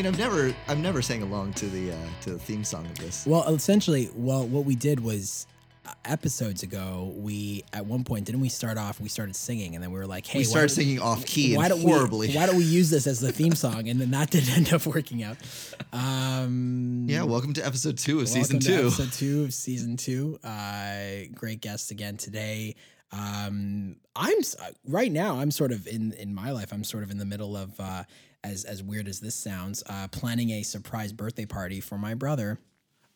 Mean, I've never, I've never sang along to the uh, to the theme song of this. Well, essentially, well, what we did was uh, episodes ago, we at one point didn't we start off? We started singing, and then we were like, "Hey, we started singing off key why don't horribly. we why don't we use this as the theme song and then that didn't end up working out um yeah, welcome to episode two of season two. episode two of season two uh great guest again today um i'm uh, right now i'm sort of in in my life i'm sort of in the middle of uh as as weird as this sounds uh planning a surprise birthday party for my brother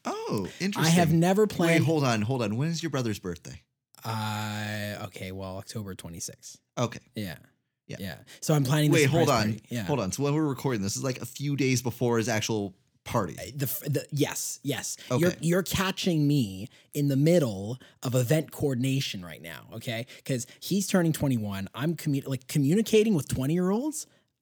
Oh, interesting. i have never planned. Wait, hold on, hold on. When is your brother's birthday? uh okay well october 26th Okay. yeah Yeah. yeah so i'm planning this Wait, hold on. party. yeah Hold on. So when we're recording this, is like a few days before his actual party. the, the yes yes you're Okay. you're catching me in the middle of event coordination right now okay because he's turning 21 i'm commu- like communicating with 20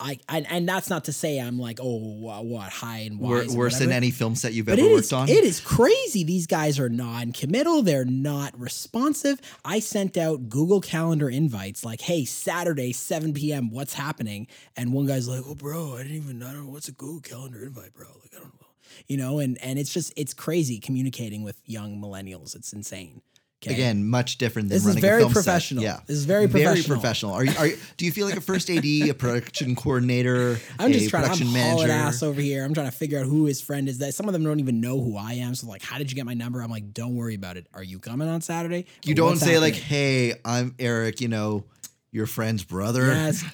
I, and, and that's not to say I'm like oh what high and wise worse than any film set you've But ever worked is on. it is crazy. These guys are non-committal. They're not responsive. I sent out Google Calendar invites like, "Hey, Saturday, 7 p.m. What's happening?" And one guy's like, "Oh, bro, I didn't even. I don't know what's a Google Calendar invite, bro. Like, I don't know." You know, and and it's just it's crazy communicating with young millennials. It's insane. Okay? Again, much different than This is running very a film professional. Set. Yeah, This is very Very professional. professional. Are you? Are you? Do you feel like a first AD, a production coordinator, I'm a just trying. I'm production hauling manager? ass over here. I'm trying to figure out who his friend is. That some of them don't even know who I am. So like, how did you get my number? I'm like, don't worry about it. Are you coming on Saturday? You don't say like, "Hey, I'm Eric," you know, your friend's brother. Yes.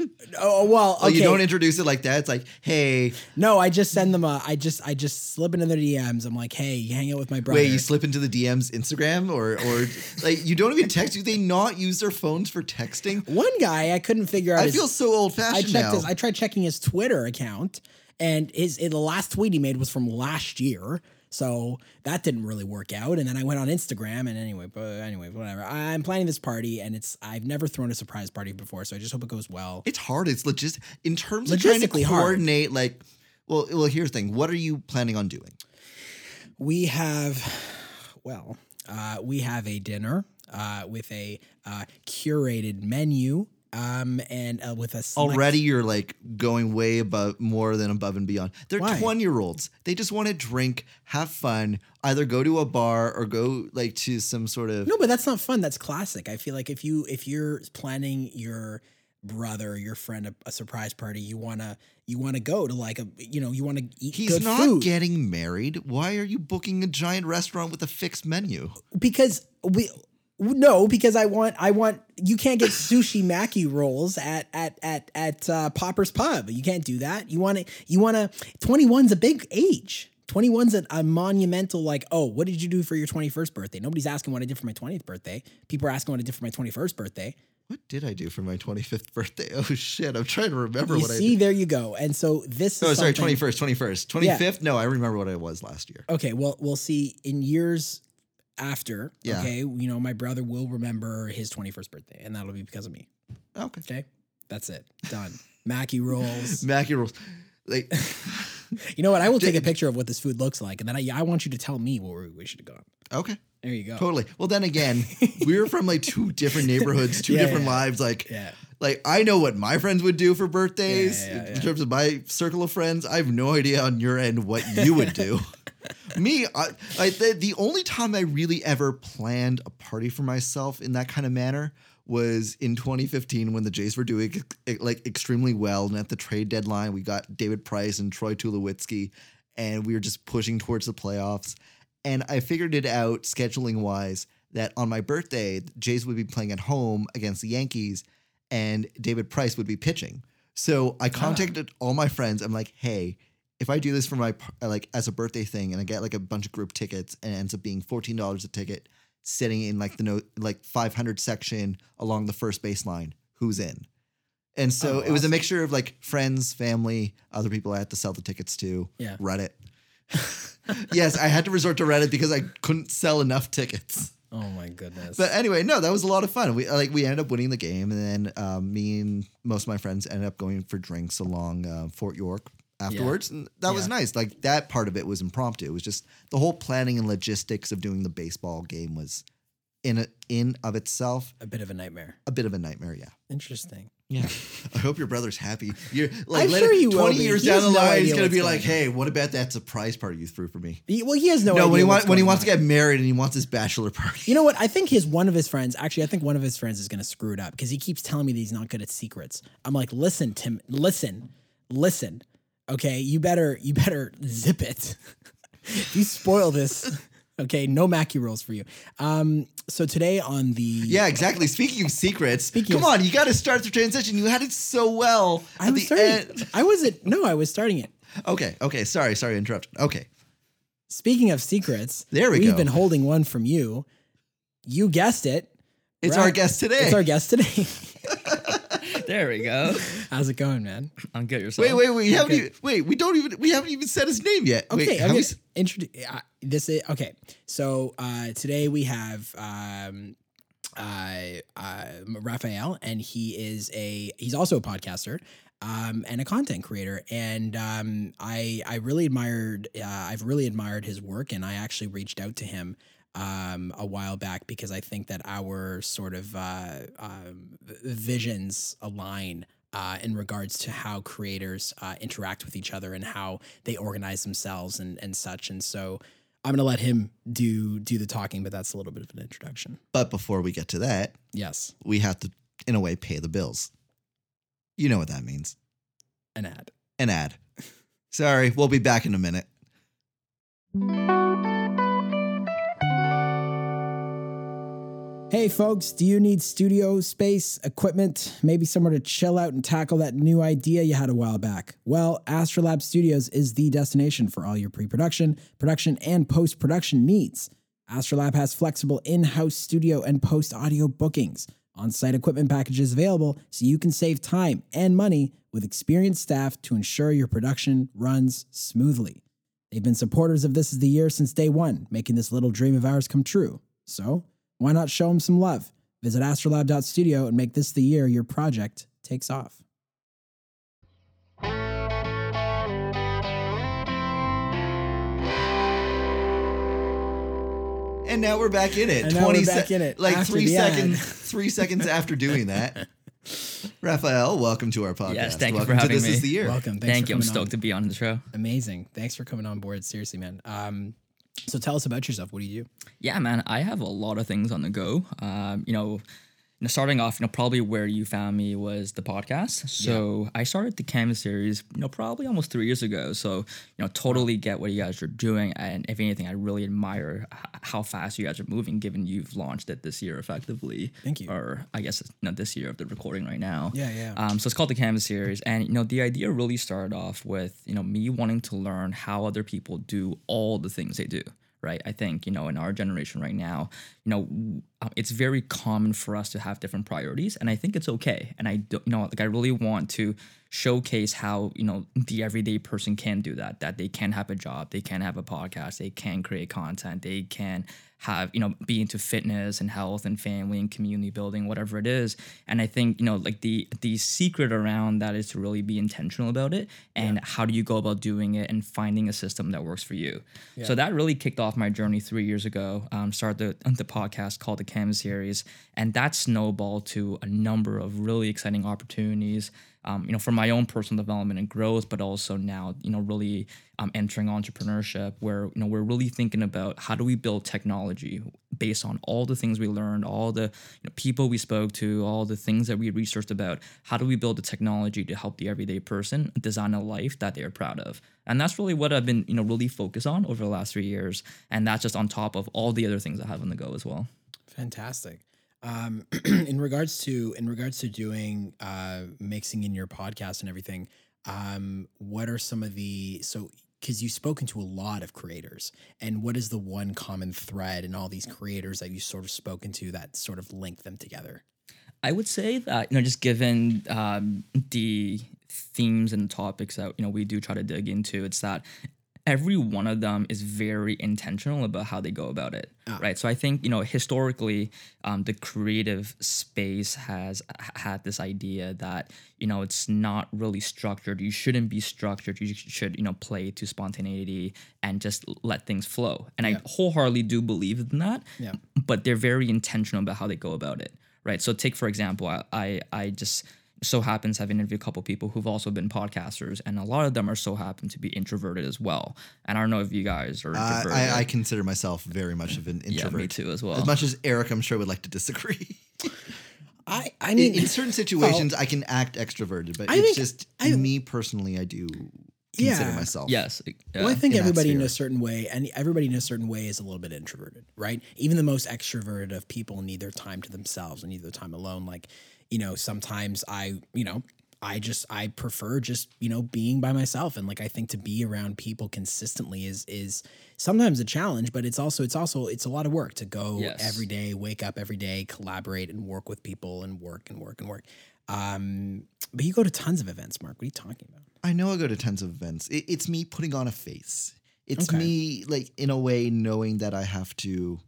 Oh, oh well. Oh, you don't introduce it like that. It's like, "Hey, no, I just send them a. I just I just slip into their DMs. I'm like, hey, you hang out with my brother. wait," you slip into the DMs Instagram or or like you don't even text. Do they not use their phones for texting? One guy I couldn't figure out. I his, feel so old fashioned. I checked now. his. I tried checking his Twitter account, and his the last tweet he made was from last year. So that didn't really work out. And then I went on Instagram, and anyway, but anyway, whatever. I'm planning this party, and it's I've never thrown a surprise party before, so I just hope it goes well. it's hard. It's legit in terms of trying to Logistically hard. coordinate. Like, well, well, here's the thing. What are you planning on doing? We have, well, uh, we have a dinner uh, with a uh, curated menu um, and uh, with a select- Already, you're like going way above, more than above and beyond. They're Why? 20 year olds. They just want to drink, have fun, either go to a bar or go like to some sort of. No, but that's not fun. That's classic. I feel like if you if you're planning your brother, your friend a, a surprise party, you wanna you wanna go to like a you know you wanna eat He's not food getting married. Why are you booking a giant restaurant with a fixed menu? because we. No, because I want I want you can't get sushi maki rolls at at at at uh, Popper's Pub. You can't do that. You want to you want to 21's a big age. 21's a, a monumental like, "Oh, what did you do for your 21st birthday?" Nobody's asking what I did for my 20th birthday. People are asking what I did for my 21st birthday. What did I do for my 25th birthday? Oh shit, I'm trying to remember You what I see, there you go. And so this is Oh, sorry, something- 21st, 21st. Yeah. 25th? No, I remember what I was last year. Okay, well, we'll see in years after. Yeah. Okay, you know, my brother will remember his 21st birthday, and that'll be because of me. Okay. Okay, that's it. Done. maki rolls. maki rolls. Like, You know what? I will take a picture of what this food looks like, and then I, I want you to tell me where we should have gone. okay. There you go. Totally. Well, then again, we're from like two different neighborhoods, two Yeah, different yeah. lives. Like, Yeah. like I know what my friends would do for birthdays in terms of my circle of friends. I have no idea on your end what you would do. Me, I, I the, the only time I really ever planned a party for myself in that kind of manner was in 2015 when the Jays were doing like extremely well, and at the trade deadline we got David Price and Troy Tulowitzki, and we were just pushing towards the playoffs. And I figured it out scheduling wise that on my birthday, the Jays would be playing at home against the Yankees and David Price would be pitching. So I ah. contacted all my friends. I'm like, hey, if I do this for my like as a birthday thing and I get like a bunch of group tickets and it ends up being fourteen dollars a ticket, sitting in like the note like 500 section along the first baseline, who's in? And so Oh, it was a mixture of like friends, family, other people I had to sell the tickets to, Yeah. Reddit. yes, I had to resort to Reddit because I couldn't sell enough tickets. Oh my goodness. But anyway, no, that was a lot of fun. We like we ended up winning the game, and then um, me and most of my friends ended up going for drinks along uh, Fort York afterwards, and that was nice. Like that part of it was impromptu. It was just the whole planning and logistics of doing the baseball game was in a, in of itself a bit of a nightmare. a bit of a nightmare. Yeah, Interesting. Yeah. I hope your brother's happy. You're like I'm later, sure he will 20 be. years He down the no line, he's gonna be going like, on. hey, what about that surprise party you threw for me? He- well, he has no. No, idea when he what's wants when he going wants to get married and he wants his bachelor party. You know what? I think his one of his friends. Actually, I think one of his friends is going to screw it up because he keeps telling me that he's not good at secrets. I'm like, listen, Tim, listen, listen. Okay, you better you better zip it. you spoil this. Okay, no maki rolls for you. Um, so today on the Yeah, exactly. Speaking of secrets, Speaking come of- on, you got to start the transition. You had it so well. I was starting. end. I wasn't. No, I was starting it. Okay, okay. Sorry, sorry, interrupted. Okay. Speaking of secrets, There we go. we've go. been holding one from you. You guessed it. It's Right. our guest today. It's our guest today. There we go. How's it going, man? I'm good yourself. wait, wait, wait. We haven't even, wait, we don't even we haven't even said his name yet. Okay, wait, I'm have we gonna s- introduce uh, this. Is, okay, so uh, today we have um, uh, uh, Raphael, and he is a he's also a podcaster. Um, and a content creator, and um, I I really admired uh, I've really admired his work, and I actually reached out to him um, a while back because I think that our sort of uh, um, visions align uh, in regards to how creators uh, interact with each other and how they organize themselves and, and such. And so I'm gonna let him do do the talking, but that's a little bit of an introduction. But before we get to that, Yes, we have to, in a way, pay the bills. You know what that means. an ad. An ad. Sorry, we'll be back in a minute. Hey folks, do you need studio space, equipment, maybe somewhere to chill out and tackle that new idea you had a while back? Well, Astrolab Studios is the destination for all your pre production, production, and post production needs. Astrolab has flexible in house studio and post audio bookings, on site equipment packages available so you can save time and money with experienced staff to ensure your production runs smoothly. They've been supporters of This Is the Year since day one, making this little dream of ours come true. So, why not show them some love? Visit astrolab.studio and make this the year your project takes off. And now we're back in it. And now we're back in it Like after three seconds. Three seconds after doing that. Raphael, welcome to our podcast. Yes, thank you for having to This me. Is the Year. Welcome. Thanks Thank for you. I'm stoked on. to be on the show. Amazing. Thanks for coming on board. Seriously, man. Um, so tell us about yourself. What do you do? Yeah, man. I have a lot of things on the go. Um, you know, know, starting off, you know, probably where you found me was the podcast. So I started the Canvas series, you know, probably almost three years ago. So, you know, totally get what you guys are doing. And if anything, I really admire h- how fast you guys are moving, given you've launched it this year effectively. Thank you. Or I guess, it's not this year of the recording right now. Yeah, yeah. Um, so it's called the Canvas series, and you know the idea really started off with you know me wanting to learn how other people do all the things they do. Right, I think you know in our generation right now, you know uh, it's very common for us to have different priorities, and I think it's okay. And I do, you know like I really want to showcase how you know the everyday person can do that. That they can have a job, they can have a podcast, they can create content, they can have you know be into fitness and health and family and community building whatever it is. And i think you know like the the secret around that is to really be intentional about it and how do you go about doing it and finding a system that works for you. So that really kicked off my journey three years ago um, started the, the podcast called the Canvas series. And that snowballed to a number of really exciting opportunities um, you know, for my own personal development and growth, but also now, you know, really um, entering entrepreneurship where, you know, we're really thinking about how do we build technology based on all the things we learned, all the you know, people we spoke to, all the things that we researched about. How do we build the technology to help the everyday person design a life that they are proud of? And that's really what I've been, you know, really focused on over the last three years. And that's just on top of all the other things I have on the go as well. Fantastic. Um, in regards to in regards to doing uh, mixing in your podcast and everything, um, what are some of the so because you've spoken to a lot of creators, and what is the one common thread in all these creators that you've sort of spoken to that sort of link them together? I would say that you know, just given um, the themes and topics that you know we do try to dig into, it's that every one of them is very intentional about how they go about it, right? So I think you know historically, um, the creative space has had this idea that you know it's not really structured. You shouldn't be structured. You should you know play to spontaneity and just let things flow. And I wholeheartedly do believe in that. Yeah. But they're very intentional about how they go about it right? So take for example, I I, I just so happens I've interviewed a couple people who've also been podcasters, and a lot of them are so happen to be introverted as well. And I don't know if you guys are Uh, introverted. I, I consider myself very much of an introvert. yeah, introvert. me too as well. As much as Eric, I'm sure would like to disagree. I I in, mean in certain situations, I can act extroverted, but I it's think- just I- me personally. I do consider Yeah. myself. yes. Well, I think in everybody in a certain way, and everybody in a certain way is a little bit introverted, right? Even the most extroverted of people need their time to themselves and need their time alone. Like, you know, sometimes I, you know, I just I prefer just you know being by myself, and like I think to be around people consistently is is sometimes a challenge, but it's also it's also it's a lot of work to go Yes. every day, wake up every day, collaborate and work with people and work and work and work. Um, but you go to tons of events, Mark. What are you talking about? I know I go to tons of events. It, it's me putting on a face. It's Okay. me, like, in a way, knowing that I have to.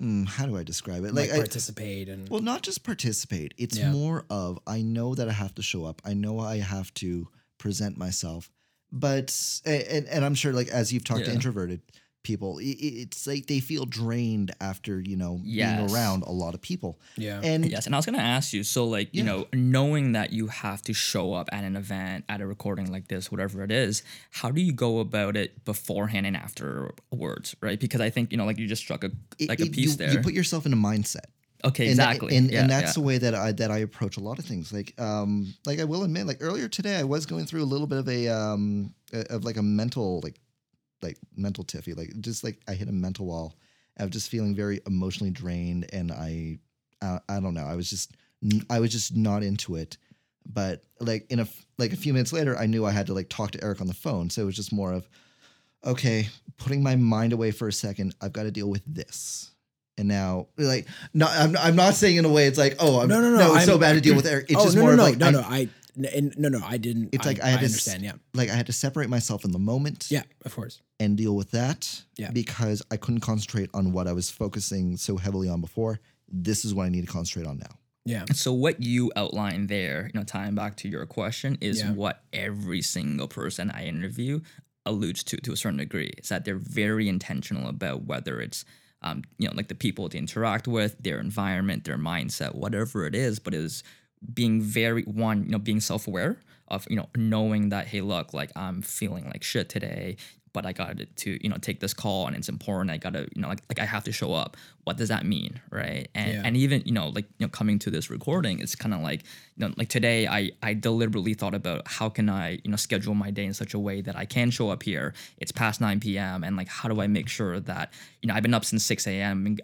Mm, how do I describe it? Like, I- participate and Well, not just participate. It's Yeah. more of I know that I have to show up. I know I have to present myself. But and and I'm sure like as you've talked to introverted people, i- i- it's like they feel drained after you know Yes. being around a lot of people. yeah. And Yes, and I was gonna ask you. So, like, you know, knowing that you have to show up at an event, at a recording like this, whatever it is, how do you go about it beforehand and afterwards, right? Because I think you know, like, you just struck a it- like a piece you, there. you put yourself in a mindset. okay, and that- exactly, and, yeah, and that's yeah. the way that I that I approach a lot of things. Like um like I will admit, like earlier today, I was going through a little bit of a um a- of like a mental like like mental tiffy, like just like I hit a mental wall. I was just feeling very emotionally drained, and I I, I don't know. I was just I was just not into it. But like in a like a few minutes later, I knew I had to like talk to Eric on the phone. So it was just more of okay, putting my mind away for a second. I've got to deal with this. And now, like, no, I'm, I'm not saying in a way it's like, oh, I'm, No, no, no, it's I'm- so bad to deal with Eric. It's oh just no, more no, of no, like, no, I, no, I, n- no, no, I didn't. It's I, like I had to s- understand. Yeah, like I had to separate myself in the moment yeah, of course. and deal with that Yeah. because I couldn't concentrate on what I was focusing so heavily on before. This is what I need to concentrate on now. Yeah, So what you outlined there, you know, tying back to your question, is Yeah. what every single person I interview alludes to to a certain degree. Is that they're very intentional about whether it's um, you know, like the people they interact with, their environment, their mindset, whatever it is, but is being very one, you know, being self-aware of, you know, knowing that, hey, look, like I'm feeling like shit today, but I got to, you know, take this call and it's important. I gotta, you know, like like I have to show up. What does that mean? Right. And Yeah. and even, you know, like, you know, coming to this recording, it's kind of like, you know, like today I I deliberately thought about how can I, you know, schedule my day in such a way that I can show up here. It's past 9 p.m. and like how do I make sure that, you know, I've been up since 6 a.m. and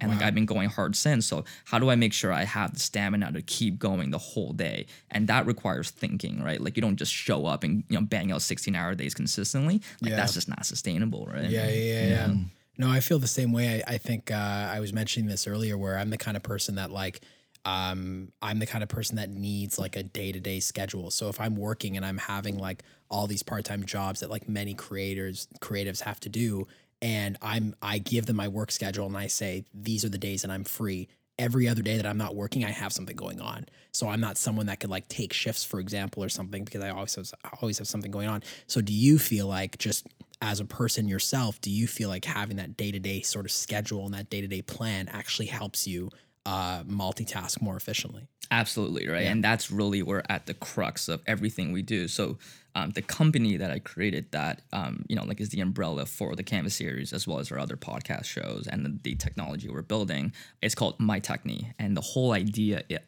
and like I've been going hard since. So how do I make sure I have the stamina to keep going the whole day? And that requires thinking, right? Like you don't just show up and you know bang out 16 hour days consistently. Like Yeah. that's just not sustainable, right? yeah, yeah, yeah. yeah. No, I feel the same way. I, I think uh, I was mentioning this earlier, where I'm the kind of person that like. Um, I'm the kind of person that needs like a day to day schedule. So if I'm working and I'm having like all these part time jobs that like many creators creatives have to do, and I'm I give them my work schedule and I say these are the days that I'm free. Every other day that I'm not working, I have something going on. So I'm not someone that could like take shifts, for example, or something because I always have, always have something going on. So do you feel like just as a person yourself, do you feel like having that day to day sort of schedule and that day to day plan actually helps you uh, multitask more efficiently? Absolutely, right? And that's really where at the crux of everything we do. So um, the company that I created that, um, you know, like is the umbrella for the Canvas series as well as our other podcast shows and the, the technology we're building. It's called My Techne. And the whole idea i-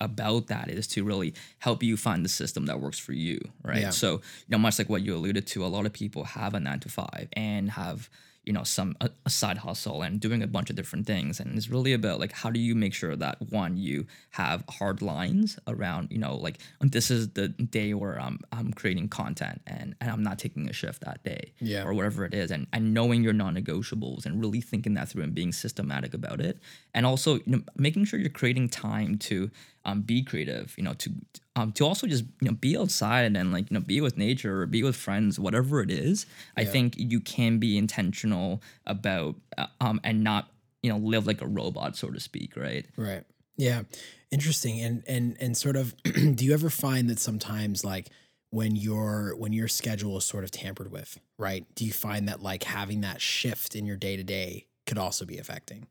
about that is to really help you find the system that works for you, right? Yeah. So, you know, much like what you alluded to, a lot of people have a nine to five and have you know some a, a side hustle and doing a bunch of different things. And it's really about like how do you make sure that one you have hard lines around you know like this is the day where i'm i'm creating content and and i'm not taking a shift that day Yeah. or whatever it is. And and knowing your non-negotiables and really thinking that through and being systematic about it. And also you know making sure you're creating time to um, be creative you know to um, to also just you know be outside and like you know be with nature or be with friends whatever it is i think you can be intentional about uh, um and not you know live like a robot so to speak right Right. Yeah. Interesting. And and and sort of do you ever find that sometimes like when your when your schedule is sort of tampered with, right? Do you find that like having that shift in your day to day could also be affecting?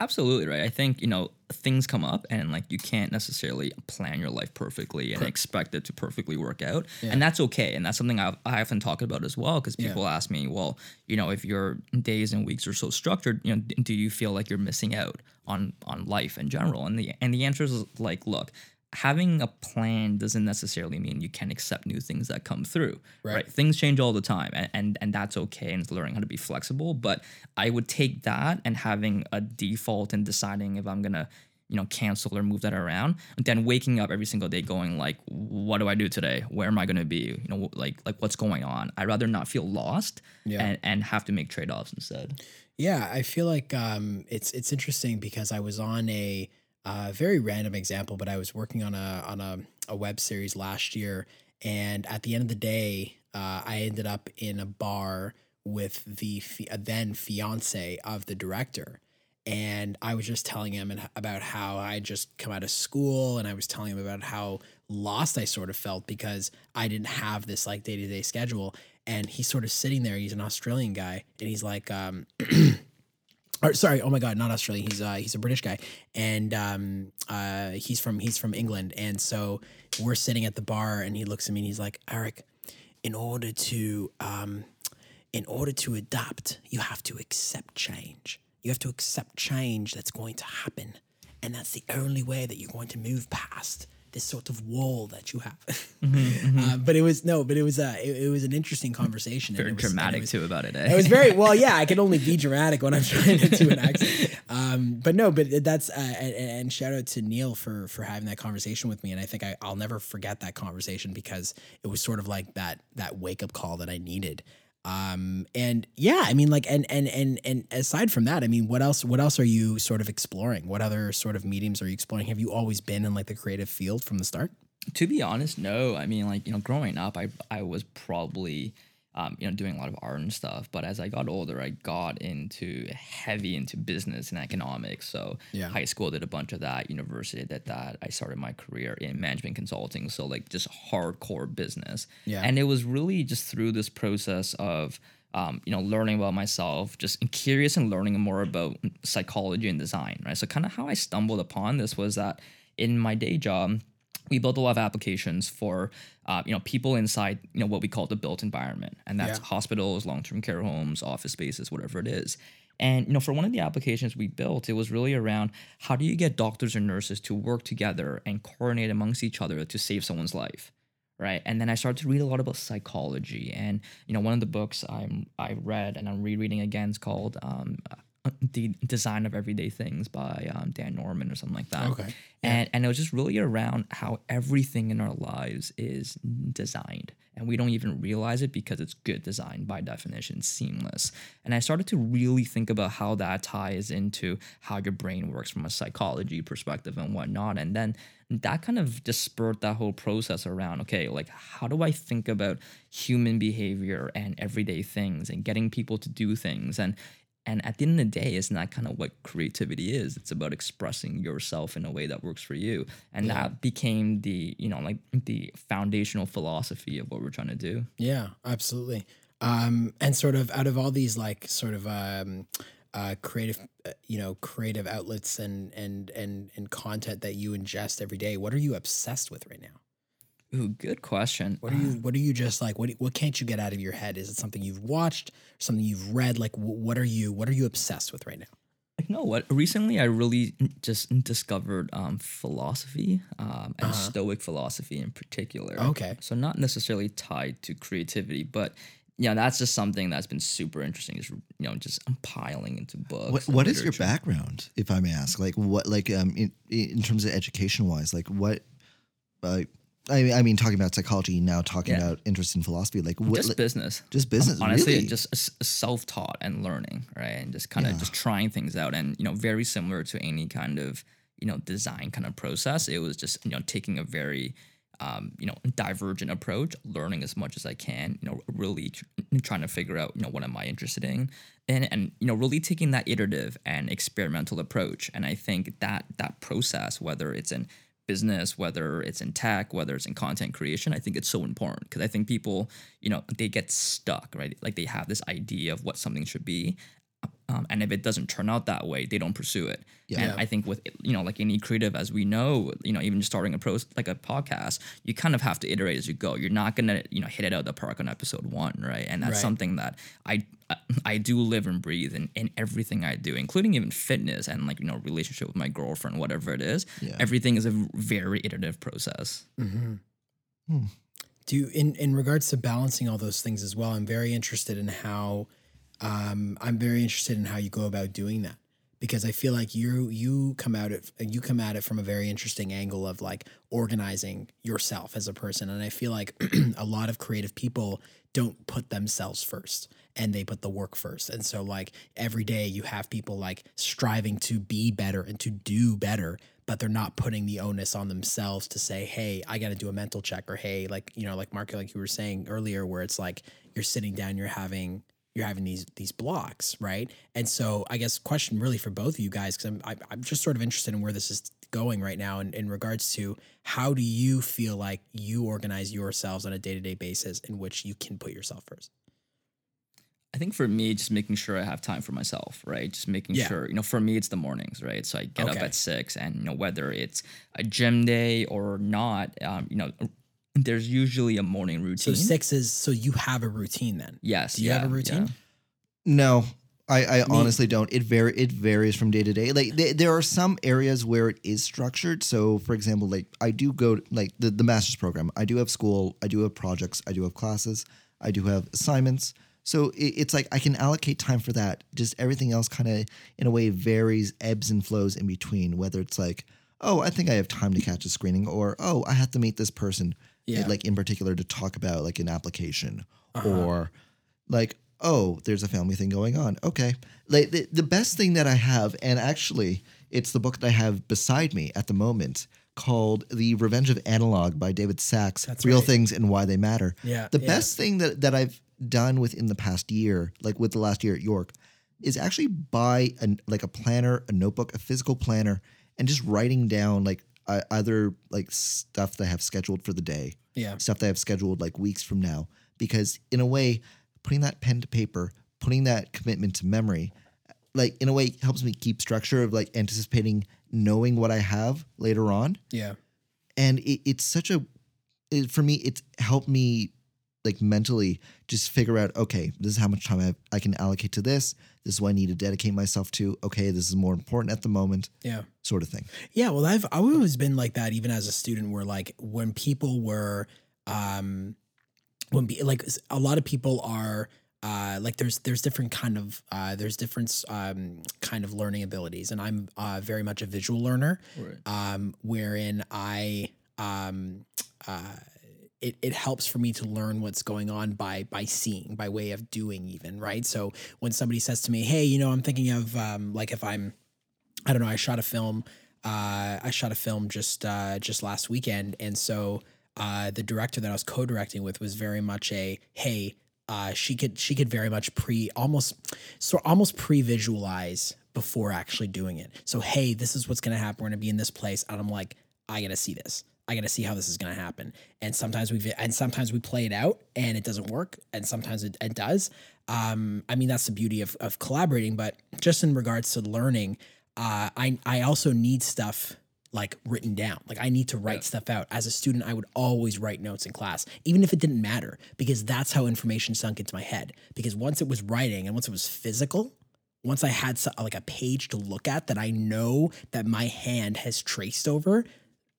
Absolutely right. I think you know things come up, and like you can't necessarily plan your life perfectly and expect it to perfectly work out, and that's okay. And that's something I've, I often talk about as well because people ask me, well, you know, if your days and weeks are so structured, you know, do you feel like you're missing out on on life in general? And the and the answer is like, look. Having a plan doesn't necessarily mean you can accept new things that come through. Right. right? Things change all the time, and, and and that's okay. And it's learning how to be flexible. But I would take that and having a default and deciding if I'm gonna, you know, cancel or move that around. And then waking up every single day going like, what do I do today? Where am I gonna be? You know, like like what's going on? I'd rather not feel lost Yeah. and and have to make trade offs instead. Yeah, I feel like um, it's it's interesting because I was on a uh, very random example, but I was working on a on a, a web series last year, and at the end of the day, uh, I ended up in a bar with the fi- then fiance of the director. And I was just telling him about how I just come out of school, and I was telling him about how lost I sort of felt because I didn't have this like day to day schedule. And he's sort of sitting there. He's an Australian guy, and he's like, um, or sorry, oh my god, not Australian. He's uh he's a British guy, and um uh he's from he's from England, and so we're sitting at the bar, and he looks at me and he's like, Eric, in order to um in order to adapt, you have to accept change. You have to accept change that's going to happen, and that's the only way that you're going to move past this sort of wall that you have. Uh, but it was no, but it was uh it, it was an interesting conversation. and Very it was- it dramatic was- too about it. it Eh? was very well. Yeah, I can only be dramatic when I'm trying to do an accent. Um, but no, but that's uh, and, and shout out to Neil for for having that conversation with me. And I think I, I'll never forget that conversation because it was sort of like that that wake up call that I needed. Um, and yeah, I mean, like, and and and and aside from that, I mean, what else? What else are you sort of exploring? What other sort of mediums are you exploring? Have you always been in like the creative field from the start? to be honest, no. I mean, like you know, growing up, I I was probably um, you know doing a lot of art and stuff. But as I got older, I got into heavy into business and economics. So Yeah. high school did a bunch of that. University did that. I started my career in management consulting. So like just hardcore business. Yeah. And it was really just through this process of um, you know, learning about myself, just curious and learning more about psychology and design, right? So kind of how I stumbled upon this was that in my day job, we built a lot of applications for uh, you know people inside you know what we call the built environment, and that's Yeah. hospitals, long-term care homes, office spaces, whatever it is. And you know, for one of the applications we built, it was really around how do you get doctors and nurses to work together and coordinate amongst each other to save someone's life right and then i started to read a lot about psychology and you know one of the books i'm i read and i'm rereading again is called um, the design of everyday things by um, dan norman or something like that. Okay. and and it was just really around how everything in our lives is designed. And we don't even realize it because it's good design by definition seamless. And i started to really think about how that ties into how your brain works from a psychology perspective and whatnot. And then that kind of just spurred that whole process around okay like how do i think about human behavior and everyday things and getting people to do things? And and at the end of the day, isn't that kind of what creativity is? It's about expressing yourself in a way that works for you. And that became the, you know, like the foundational philosophy of what we're trying to do. Yeah, absolutely. Um, and sort of out of all these like sort of um, uh, creative, uh, you know, creative outlets and and and and content that you ingest every day, what are you obsessed with right now? Ooh, good question. What are you What are you just like? What What can't you get out of your head? Is it something you've watched, something you've read? Like, what are you What are you obsessed with right now? You know what? Recently, I really just discovered um, philosophy um, and Stoic philosophy in particular. Okay. So not necessarily tied to creativity, but yeah, that's just something that's been super interesting. Is you know just am piling into books. What What is your background, if I may ask? Like what, like um, in in terms of education wise, like what, uh, I mean, I mean, talking about psychology now, talking Yeah. about interest in philosophy, like what, Just business. just business, honestly really? just self-taught and learning right and just kind of just trying things out and you know very similar to any kind of you know design kind of process it was just you know taking a very um, you know divergent approach learning as much as i can you know really tr- trying to figure out you know what am i interested in and and you know really taking that iterative and experimental approach and i think that that process whether it's in business, whether it's in tech, whether it's in content creation, I think it's so important because I think people, you know, they get stuck, right? Like they have this idea of what something should be. Um, and if it doesn't turn out that way, they don't pursue it. Yeah. And I think with you know like any creative, as we know, you know even just starting a pro like a podcast, you kind of have to iterate as you go. You're not gonna you know hit it out of the park on episode one, right? And that's Right. something that I I do live and breathe in, in everything I do, including even fitness and like you know relationship with my girlfriend, whatever it is. Yeah. Everything is a very iterative process. do you, in in regards to balancing all those things as well i'm very interested in how um, i'm very interested in how you go about doing that because i feel like you you come out it you come at it from a very interesting angle of like organizing yourself as a person and i feel like a lot of creative people don't put themselves first and they put the work first and so like every day you have people like striving to be better and to do better but they're not putting the onus on themselves to say, "Hey, I got to do a mental check," or "Hey, like you know, like Mark, like you were saying earlier, where it's like you're sitting down, you're having you're having these these blocks, right?" And so, I guess question really for both of you guys, because I'm I- I'm just sort of interested in where this is going right now, in, in regards to how do you feel like you organize yourselves on a day to day basis in which you can put yourself first. I think for me, just making sure I have time for myself, right? Just making Yeah. sure, you know, for me, it's the mornings, right? So I get up at six, and you know, whether it's a gym day or not, um, you know, there's usually a morning routine. So six is so you have a routine then. yes. Do you have a routine? yeah. No, I, I honestly don't. It vary. It varies from day to day. Like th- there are some areas where it is structured. So, for example, like I do go like the the master's program. I do have school. I do have projects. I do have classes. I do have assignments. So it, it's like I can allocate time for that. Just everything else kind of in a way varies, ebbs and flows in between. Whether it's like, oh, I think I have time to catch a screening, or oh, I have to meet this person, Yeah. like in particular to talk about like an application, Uh-huh. or like oh there's a family thing going on okay like the, the best thing that i have and actually it's the book that i have beside me at the moment called the revenge of analog by david Sax That's real right. things and why they matter Yeah, the yeah. best thing that, that i've done within the past year like with the last year at york is actually buy an, like a planner a notebook a physical planner and just writing down like uh, either like stuff that i have scheduled for the day Yeah. stuff that I've scheduled like weeks from now. Because in a way, putting that pen to paper, putting that commitment to memory, like in a way helps me keep structure of like anticipating knowing what I have later on. Yeah. And it, it's such a, it, for me, it's helped me like mentally just figure out, okay, this is how much time I, have, I can allocate to this. This is what I need to dedicate myself to. Okay, this is more important at the moment, Yeah. sort of thing. Yeah, well, I've I've always been like that, even as a student, where like when people were, um, when be, like a lot of people are. Uh, like there's there's different kind of uh, there's different um, kind of learning abilities, and I'm uh, very much a visual learner, Right. um, wherein I um, uh, it, it helps for me to learn what's going on by by seeing by way of doing even right. So when somebody says to me, "Hey, you know, I'm thinking of um, like if I'm I don't know, I shot a film. Uh, I shot a film just uh, just last weekend, and so uh, the director that I was co-directing with was very much a hey. Uh, she could she could very much pre almost so almost pre-visualize before actually doing it. So hey, this is what's gonna happen. We're gonna be in this place, and I'm like, I gotta see this. I gotta see how this is gonna happen. And sometimes we and sometimes we play it out and it doesn't work, and sometimes it, it does. Um, I mean that's the beauty of of collaborating. But just in regards to learning, uh, I I also need stuff like written down. Like I need to write stuff out. As a student, I would always write notes in class, even if it didn't matter, because that's how information sunk into my head. Because once it was writing and once it was physical, once I had like a page to look at that I know that my hand has traced over,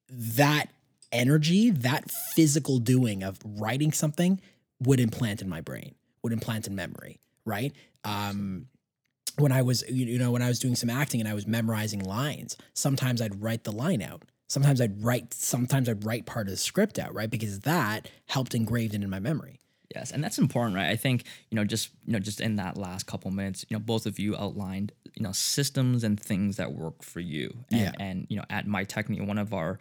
that energy, that physical doing of writing something would implant in my brain, would implant in memory, right? Um, when I was, you know, when I was doing some acting and I was memorizing lines, sometimes I'd write the line out. Sometimes I'd write, sometimes I'd write part of the script out, right? Because that helped engraved it in my memory. Yes, and that's important, right? I think you know, just you know, just in that last couple minutes, you know, both of you outlined you know systems and things that work for you. And, Yeah. and you know, at My Techne, one of our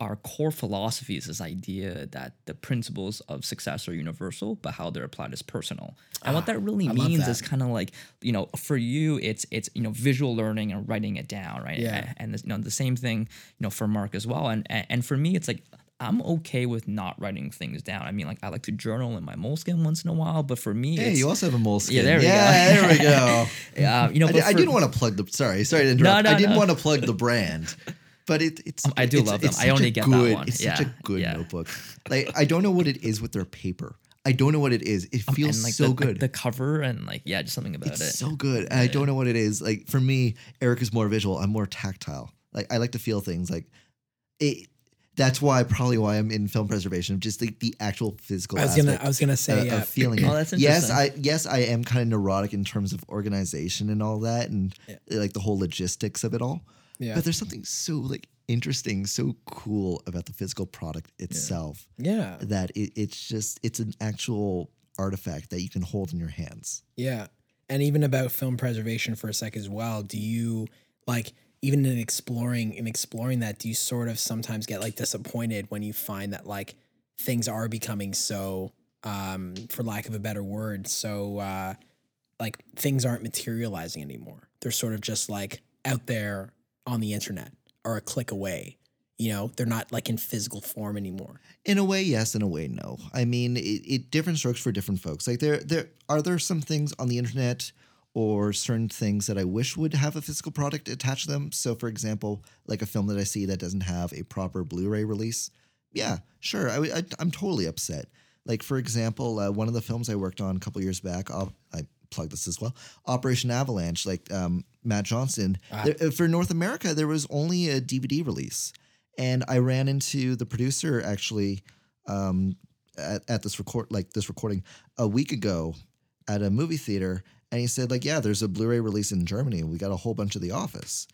our core philosophy is this idea that the principles of success are universal, but how they're applied is personal. And what that really Ah, I means that. is kind of like you know, for you, it's it's you know, visual learning and writing it down, right? Yeah. And, and this, you know, the same thing, you know, for Mark as well. And and, and for me, it's like I'm okay with not writing things down. I mean, like I like to journal in my Moleskine once in a while, but for me, Hey, you also have a Moleskine. Yeah, there we go. yeah, there we go. uh, you know, I, but I for- didn't want to plug the. Sorry, sorry to interrupt. no, I didn't no. want to plug the brand, but it, it's. I do it's- love them. I only a get that one. It's such a good yeah. notebook. Like I don't know what it is with their paper. I don't know what it is. It um, feels and, like so the, like, good. the cover and like yeah, just something about it. it's it. so good, and I don't know what it is. Like for me, Eric is more visual. I'm more tactile. Like I like to feel things. Like it. That's why probably why I'm in film preservation. Just the, the actual physical. I was gonna I was gonna say of uh, feeling. Oh, it. that's yes. I yes I am kind of neurotic in terms of organization and all that, and Yeah. like the whole logistics of it all. Yeah But there's something so like interesting, so cool about the physical product itself yeah that it, it's just it's an actual artifact that you can hold in your hands. Yeah. And even about film preservation for a sec as well, do you like even in exploring in exploring that, do you sort of sometimes get like disappointed when you find that like things are becoming so um for lack of a better word, so uh like things aren't materializing anymore. They're sort of just like out there on the internet or a click away. You know, they're not like in physical form anymore. In a way, yes. In a way, no. I mean, it, it different strokes for different folks. Like there, there are there some things on the internet or certain things that I wish would have a physical product attached to them. So, for example, like a film that I see that doesn't have a proper Blu-ray release. Yeah, sure. I, I, I'm totally upset. Like for example, uh, one of the films I worked on a couple years back. I'll, I plug this as well. Operation Avalanche. Like um, Matt Johnson. There- uh, for North America, there was only a DVD release, and I ran into the producer actually um, at, at this record like this recording a week ago at a movie theater and he said like yeah there's a blu-ray release in germany we got a whole bunch of the office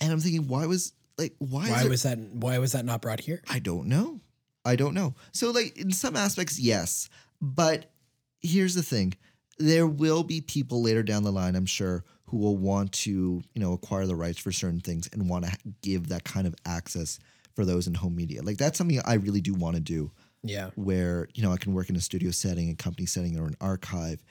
and i'm thinking why was like why, Why it- was that why was that not brought here? i don't know i don't know so like in some aspects yes but here's the thing there will be people later down the line i'm sure who will want to you know acquire the rights for certain things and want to give that kind of access for those in home media like that's something i really do want to do Yeah. where you know I can work in a studio setting, a company setting, or an archive.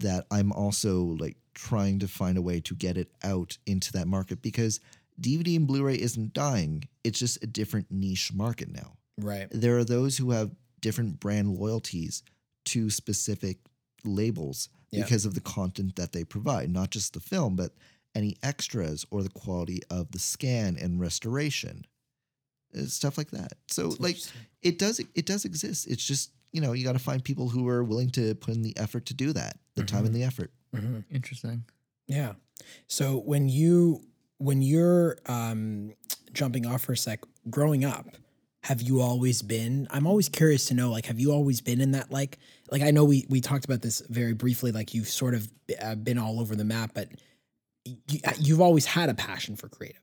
That I'm also like trying to find a way to get it out into that market because DVD and Blu-ray isn't dying. It's just a different niche market now. Right. There are those who have different brand loyalties to specific labels Yeah. because of the content that they provide, not just the film, but any extras or the quality of the scan and restoration, uh, stuff like that. So, like, it does it does exist. It's just you know you got to find people who are willing to put in the effort to do that, the time and the effort. hmm Interesting. Yeah. So when you when you're um, jumping off for a sec, growing up, have you always been? I'm always curious to know. Like, have you always been in that? Like, like I know we we talked about this very briefly. Like, you've sort of uh, been all over the map, but you, you've always had a passion for creative.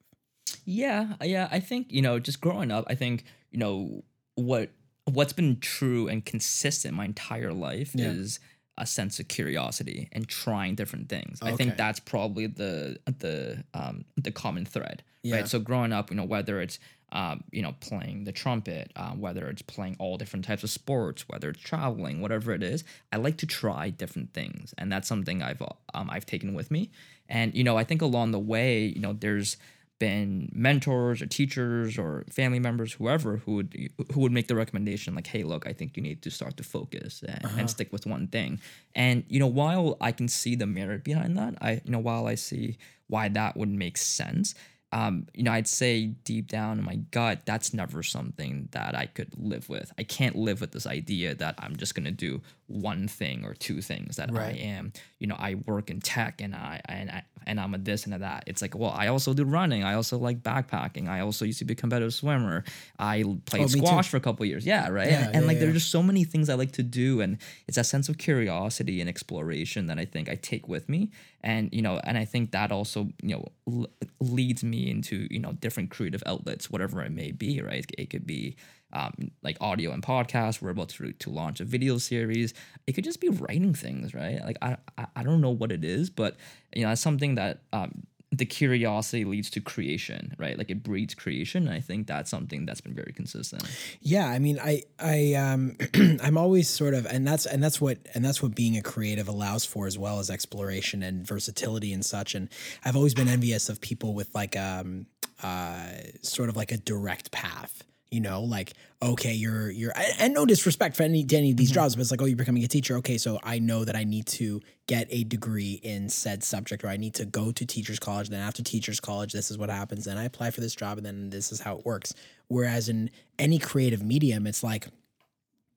Yeah, yeah. I think you know, just growing up, I think you know what what's been true and consistent my entire life Yeah. is a sense of curiosity and trying different things. I think that's probably the the um the common thread, Yeah. right? So growing up, you know, whether it's um, you know, playing the trumpet, um, whether it's playing all different types of sports, whether it's traveling, whatever it is, I like to try different things, and that's something I've um, I've taken with me. And you know, I think along the way, you know, there's been mentors or teachers or family members, whoever who would who would make the recommendation like, "Hey, look, I think you need to start to focus and, and stick with one thing." And you know, while I can see the merit behind that, I you know, while I see why that would make sense, um, you know, I'd say deep down in my gut, that's never something that I could live with. I can't live with this idea that I'm just gonna do one thing or two things that I am. You know, I work in tech and I and I and I'm a this and a that. It's like, well, I also do running. I also like backpacking. I also used to be a competitive swimmer. I played Oh, squash for a couple years. Yeah, right. Yeah, and and yeah, like yeah. there's just so many things I like to do, and it's that sense of curiosity and exploration that I think I take with me. And you know, and I think that also you know l- leads me into you know different creative outlets, whatever it may be. Right. It could be um, like audio and podcast. We're about to, to launch a video series. It could just be writing things, right? Like I, I don't know what it is, but you know, it's something that um, the curiosity leads to creation, right? Like it breeds creation. I think that's something that's been very consistent. Yeah, I mean, I, I, um, I'm always sort of, and that's, and that's what, and that's what being a creative allows for as well as exploration and versatility and such. And I've always been envious of people with like, um, uh, sort of like a direct path. You know, like okay, you're you're and and no disrespect for any to any of these mm-hmm. jobs, but it's like oh, you're becoming a teacher. Okay, so I know that I need to get a degree in said subject, or I need to go to teachers college. Then after teachers college, this is what happens. Then I apply for this job, and then this is how it works. Whereas in any creative medium, it's like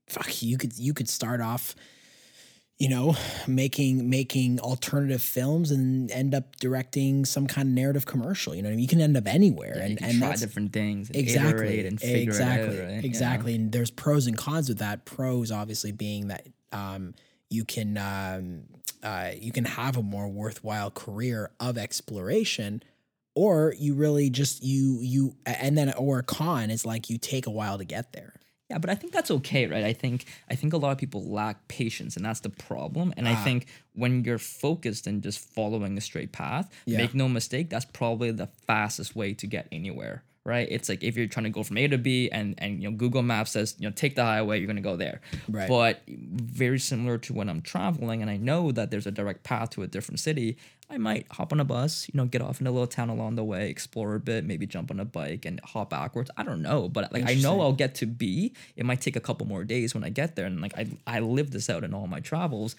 fuck you could you could start off you know making making alternative films and end up directing some kind of narrative commercial you know what I mean? you can end up anywhere you and and try that's different things and exactly and figure exactly it out, right? Yeah. exactly and there's pros and cons with that pros obviously being that um you can um uh you can have a more worthwhile career of exploration or you really just you you and then or a con is like you take a while to get there Yeah, but I think that's okay, right? I think I think a lot of people lack patience, and that's the problem. And I Ah. think when you're focused and just following a straight path, Yeah. make no mistake, that's probably the fastest way to get anywhere, right? It's like if you're trying to go from A to B, and and you know Google Maps says you know take the highway, you're gonna go there. Right. But very similar to when I'm traveling, and I know that there's a direct path to a different city. I might hop on a bus, you know, get off in a little town along the way, explore a bit, maybe jump on a bike and hop backwards. I don't know, but like I know I'll get to B. It might take a couple more days when I get there, and like I I live this out in all my travels.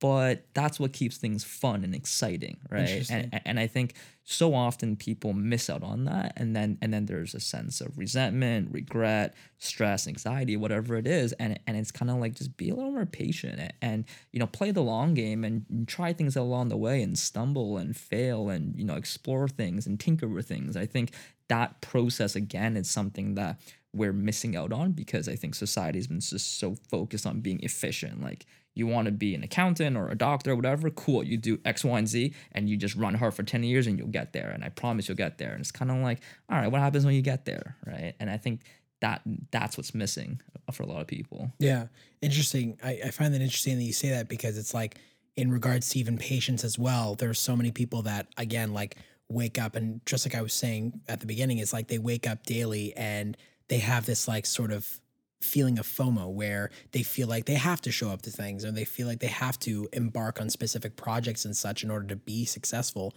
But that's what keeps things fun and exciting, right? And and I think so often people miss out on that, and then and then there's a sense of resentment, regret, stress, anxiety, whatever it is, and and it's kind of like just be a little more patient and, and you know play the long game and try things along the way and stumble and fail and you know explore things and tinker with things. I think that process again is something that we're missing out on because I think society's been just so focused on being efficient. Like you want to be an accountant or a doctor or whatever, cool. You do X, Y, and Z and you just run hard for 10 years and you'll get there. And I promise you'll get there. And it's kind of like, all right, what happens when you get there? Right. And I think that that's what's missing for a lot of people. Yeah, interesting. I, I find that interesting that you say that because it's like in regards to even patience as well. There's so many people that again like wake up and just like I was saying at the beginning, it's like they wake up daily and they have this like sort of feeling of FOMO where they feel like they have to show up to things or they feel like they have to embark on specific projects and such in order to be successful.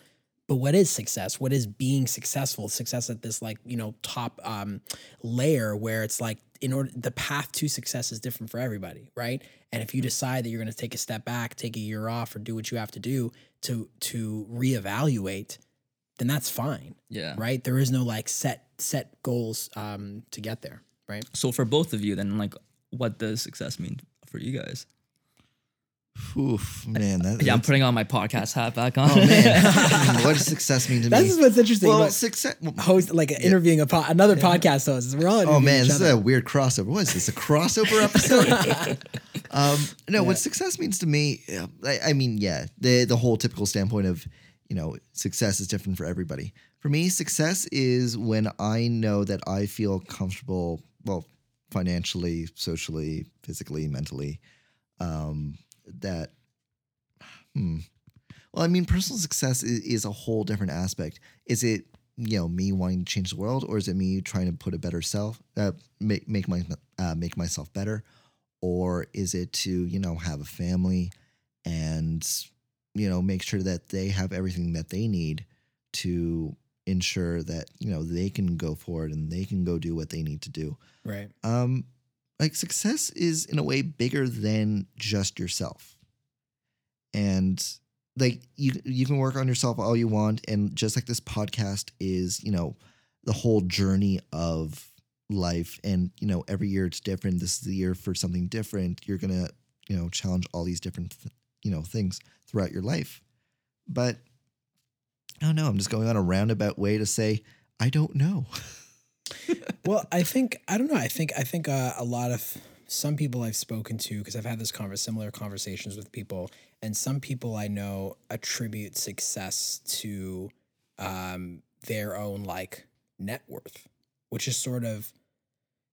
But what is success? What is being successful? Success at this like, you know, top um layer where it's like in order the path to success is different for everybody, right? And if you decide that you're going to take a step back, take a year off or do what you have to do to to reevaluate, then that's fine, Yeah. right? There is no like set set goals um to get there, right? So for both of you, then like, what does success mean for you guys? Oof, man. That, Yeah, I'm putting on my podcast hat back on. oh man, what does success mean to me? That's me? what's interesting Well, about success. well, host like interviewing a po- another podcast host. We're all Oh man, each this is a weird crossover. What is this? A crossover episode? um, no, what success means to me, I, I mean, yeah, the the whole typical standpoint of, you know, success is different for everybody. For me, success is when I know that I feel comfortable, well, financially, socially, physically, mentally, um, that, hmm. Well, I mean, personal success is, is a whole different aspect. Is it you know me wanting to change the world, or is it me trying to put a better self, uh, make make my uh, make myself better, or is it to you know have a family and you know make sure that they have everything that they need to ensure that you know they can go forward and they can go do what they need to do. right. Um, like success is in a way bigger than just yourself. And like you you can work on yourself all you want and just like this podcast is, you know, the whole journey of life and you know every year it's different. This is the year for something different. You're going to, you know, challenge all these different th- you know things throughout your life. But I don't know, I'm just going on a roundabout way to say I don't know. Well, I think I don't know. I think I think uh, a lot of some people I've spoken to because I've had this conver- similar conversations with people, and some people I know attribute success to um, their own like net worth, which is sort of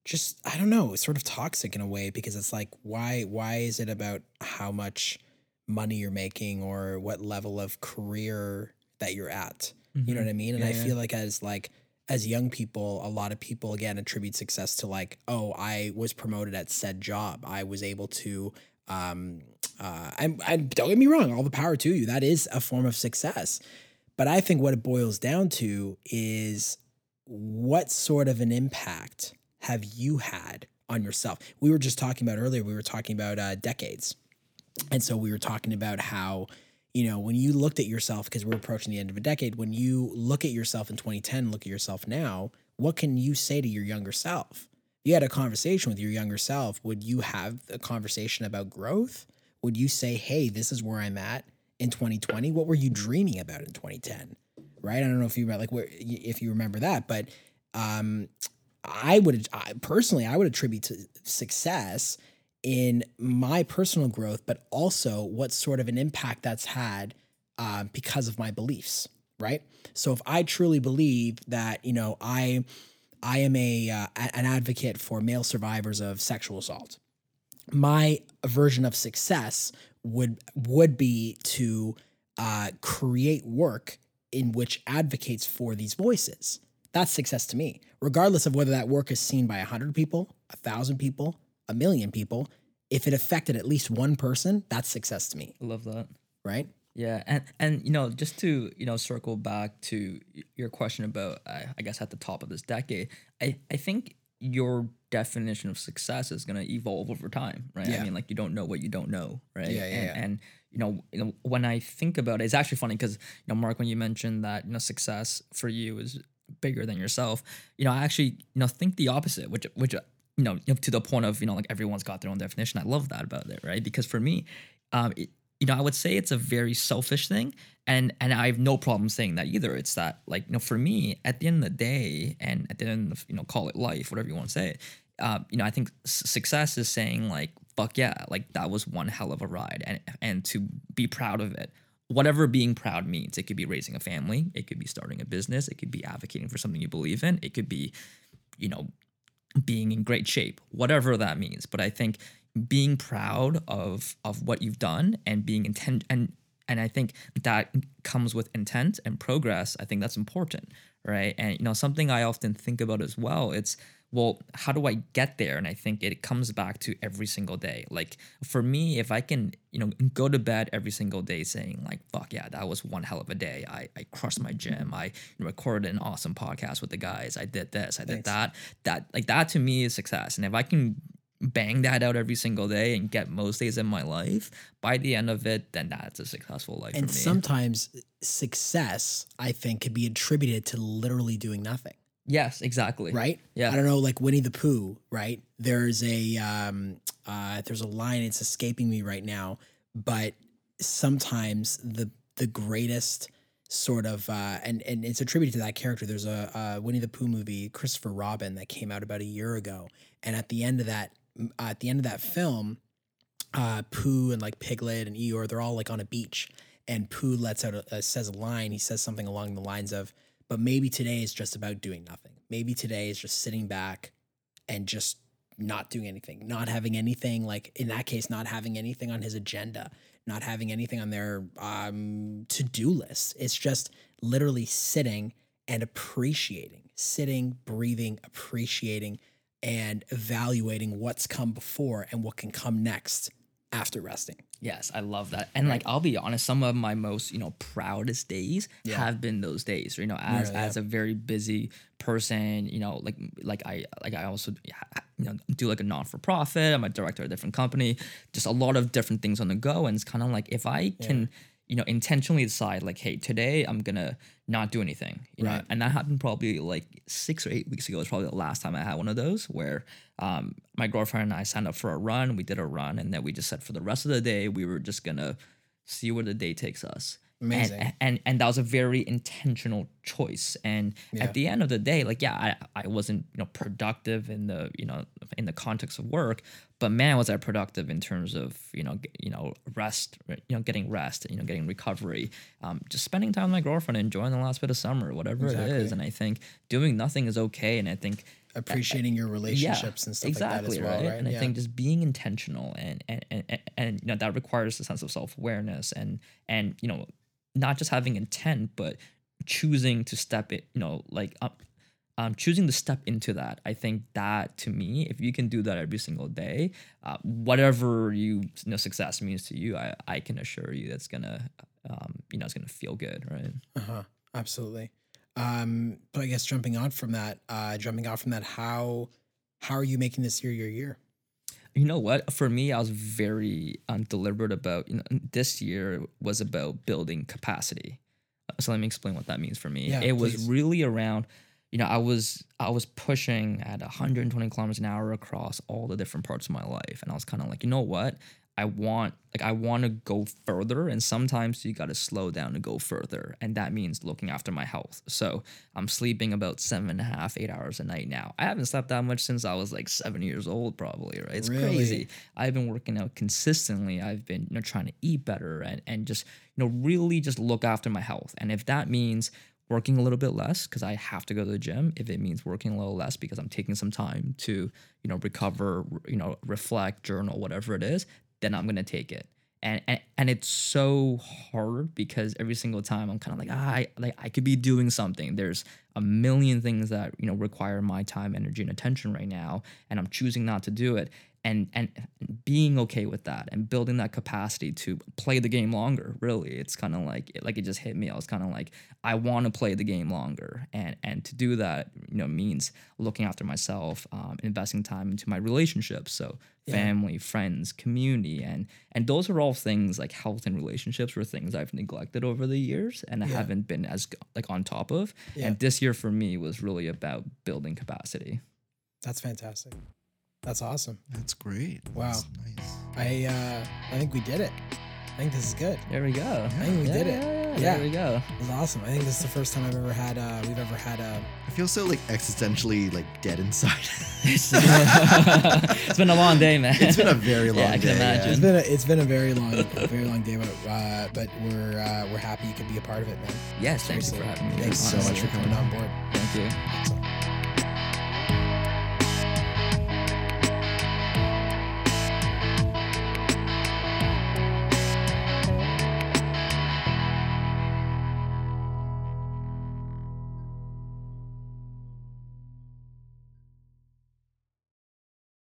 just I don't know, it's sort of toxic in a way because it's like why why is it about how much money you're making or what level of career that you're at? You know what I mean? And Yeah, I yeah. feel like as like as young people, a lot of people again attribute success to like, oh, I was promoted at said job. I was able to um uh I'm don't get me wrong, all the power to you. That is a form of success. But I think what it boils down to is what sort of an impact have you had on yourself? We were just talking about earlier, we were talking about uh, decades. And so we were talking about how, you know, when you looked at yourself, because we're approaching the end of a decade, when you look at yourself in 2010, look at yourself now, what can you say to your younger self? You had a conversation with your younger self. Would you have a conversation about growth? Would you say, hey, this is where I'm at in 2020? What were you dreaming about in 2010? Right? I don't know if you like where if you remember that, but um, I would I, personally I would attribute to success in my personal growth, but also what sort of an impact that's had uh, because of my beliefs, right? So if I truly believe that, you know, I I am a uh, an advocate for male survivors of sexual assault, my version of success would would be to uh, create work in which advocates for these voices. That's success to me, regardless of whether that work is seen by a hundred people, a thousand people, a million people, if it affected at least one person, that's success to me, I love that. right? Yeah, and and you know, just to you know, circle back to your question about, uh, I guess at the top of this decade, I I think your definition of success is gonna evolve over time, right? Yeah. I mean, like you don't know what you don't know, right? Yeah, yeah, and, yeah. and you know, you know, when I think about it, it's actually funny because you know, Mark, when you mentioned that you know, success for you is bigger than yourself, you know, I actually you know think the opposite, which which you know, to the point of you know, like everyone's got their own definition. I love that about it, right? Because for me, um, it, you know, I would say it's a very selfish thing, and and I have no problem saying that either. It's that like you know, for me, at the end of the day, and at the end of you know, call it life, whatever you want to say, uh, you know, I think success is saying like, fuck yeah, like that was one hell of a ride, and and to be proud of it. Whatever being proud means, it could be raising a family, it could be starting a business, it could be advocating for something you believe in, it could be, you know, being in great shape, whatever that means. But I think being proud of of what you've done and being intent and and I think that comes with intent and progress. I think that's important, right? And you know, something I often think about as well. It's well, how do I get there? And I think it comes back to every single day. Like for me, if I can, you know, go to bed every single day saying like, "Fuck yeah, that was one hell of a day. I I crushed my gym. I recorded an awesome podcast with the guys. I did this. I did that. That like that to me is success. And if I can bang that out every single day and get most days in my life, by the end of it, then that's a successful life And for me. sometimes success, I think, could be attributed to literally doing nothing. Yes, exactly. right? Yeah. I don't know, like Winnie the Pooh, right? There's a um uh there's a line, it's escaping me right now, but sometimes the the greatest sort of uh and and it's attributed to that character. There's a, uh Winnie the Pooh movie, Christopher Robin, that came out about a year ago, and at the end of that uh, at the end of that film, uh Pooh and like Piglet and Eeyore, they're all like on a beach, and Pooh lets out a, a says a line. He says something along the lines of, "But maybe today is just about doing nothing. Maybe today is just sitting back and just not doing anything, not having anything like in that case, not having anything on his agenda, not having anything on their um, to do list. It's just literally sitting and appreciating, sitting, breathing, appreciating, and evaluating what's come before and what can come next after resting. Yes, I love that. And like I'll be honest, some of my most, you know, proudest days Yeah. have been those days. You know, as Yeah, yeah. as a very busy person, you know, like like I like I also you know do like a non for profit. I'm a director of a different company. Just a lot of different things on the go, and it's kind of like if I can. You know, intentionally decide like, hey, today I'm gonna not do anything. You know, Right. and that happened probably like six or eight weeks ago. It's probably the last time I had one of those where um, my girlfriend and I signed up for a run. We did a run, and then we just said for the rest of the day we were just gonna see where the day takes us. And- Amazing. And, and that was a very intentional choice. And Yeah. at the end of the day, like yeah, I, I wasn't you know productive in the you know in the context of work, but man, was I productive in terms of you know you know rest, you know getting rest, you know getting recovery, um, just spending time with my girlfriend, enjoying the last bit of summer, whatever it Exactly. is. And I think doing nothing is okay. And I think Appreciating your relationships and stuff exactly, like that as well, right? And I think just being intentional and and, and and you know that requires a sense of self awareness and and you know not just having intent but choosing to step it you know like um, um choosing to step into that. I think that to me, if you can do that every single day, uh, whatever you, you know success means to you, I I can assure you that's gonna um you know it's gonna feel good, right? Uh-huh. Absolutely. Um, but I guess jumping on from that, uh, jumping out from that, how how are you making this year your year? You know what? For me, I was very um, deliberate about. You know, this year was about building capacity. So let me explain what that means for me. Yeah, it was really around. You know, I was I was pushing at 120 kilometers an hour across all the different parts of my life, and I was kind of like, you know what? I want like I want to go further, and sometimes you got to slow down to go further, and that means looking after my health. So I'm sleeping about seven and a half, eight hours a night now. I haven't slept that much since I was like seven years old, probably. Right? It's Really? crazy. I've been working out consistently. I've been you know trying to eat better and and just you know really just look after my health. And if that means working a little bit less because I have to go to the gym, if it means working a little less because I'm taking some time to you know recover, you know reflect, journal, whatever it is, then I'm gonna take it. And, and, and it's so hard because every single time I'm kind of like ah, I like I could be doing something. There's a million things that you know require my time, energy, and attention right now, and I'm choosing not to do it. And and being okay with that and building that capacity to play the game longer. Really, it's kind of like it, like it just hit me. I was kind of like I want to play the game longer, and and to do that, you know, means looking after myself, um, investing time into my relationships. So family, friends, community, and and those are all things like health and relationships were things I've neglected over the years and I Yeah. haven't been as like on top of. Yeah. And this year for me was really about building capacity. That's fantastic. That's awesome. That's great. Wow. That's nice. I uh, I think we did it. I think this is good. There we go. I think we Yeah, did it. Yeah, yeah, Yeah. There we go. This is awesome. I think this is the first time I've ever had uh, we've ever had uh, I feel so like existentially like dead inside. It's it's been a long day, man. it's been a very long day. Yeah, I can day. imagine. It's been a, it's been a very long a very long day, but uh, but we're uh, we're happy you could be a part of it, man. yes, thank you for having me. Thanks so much for coming on board. Thank you. Excellent.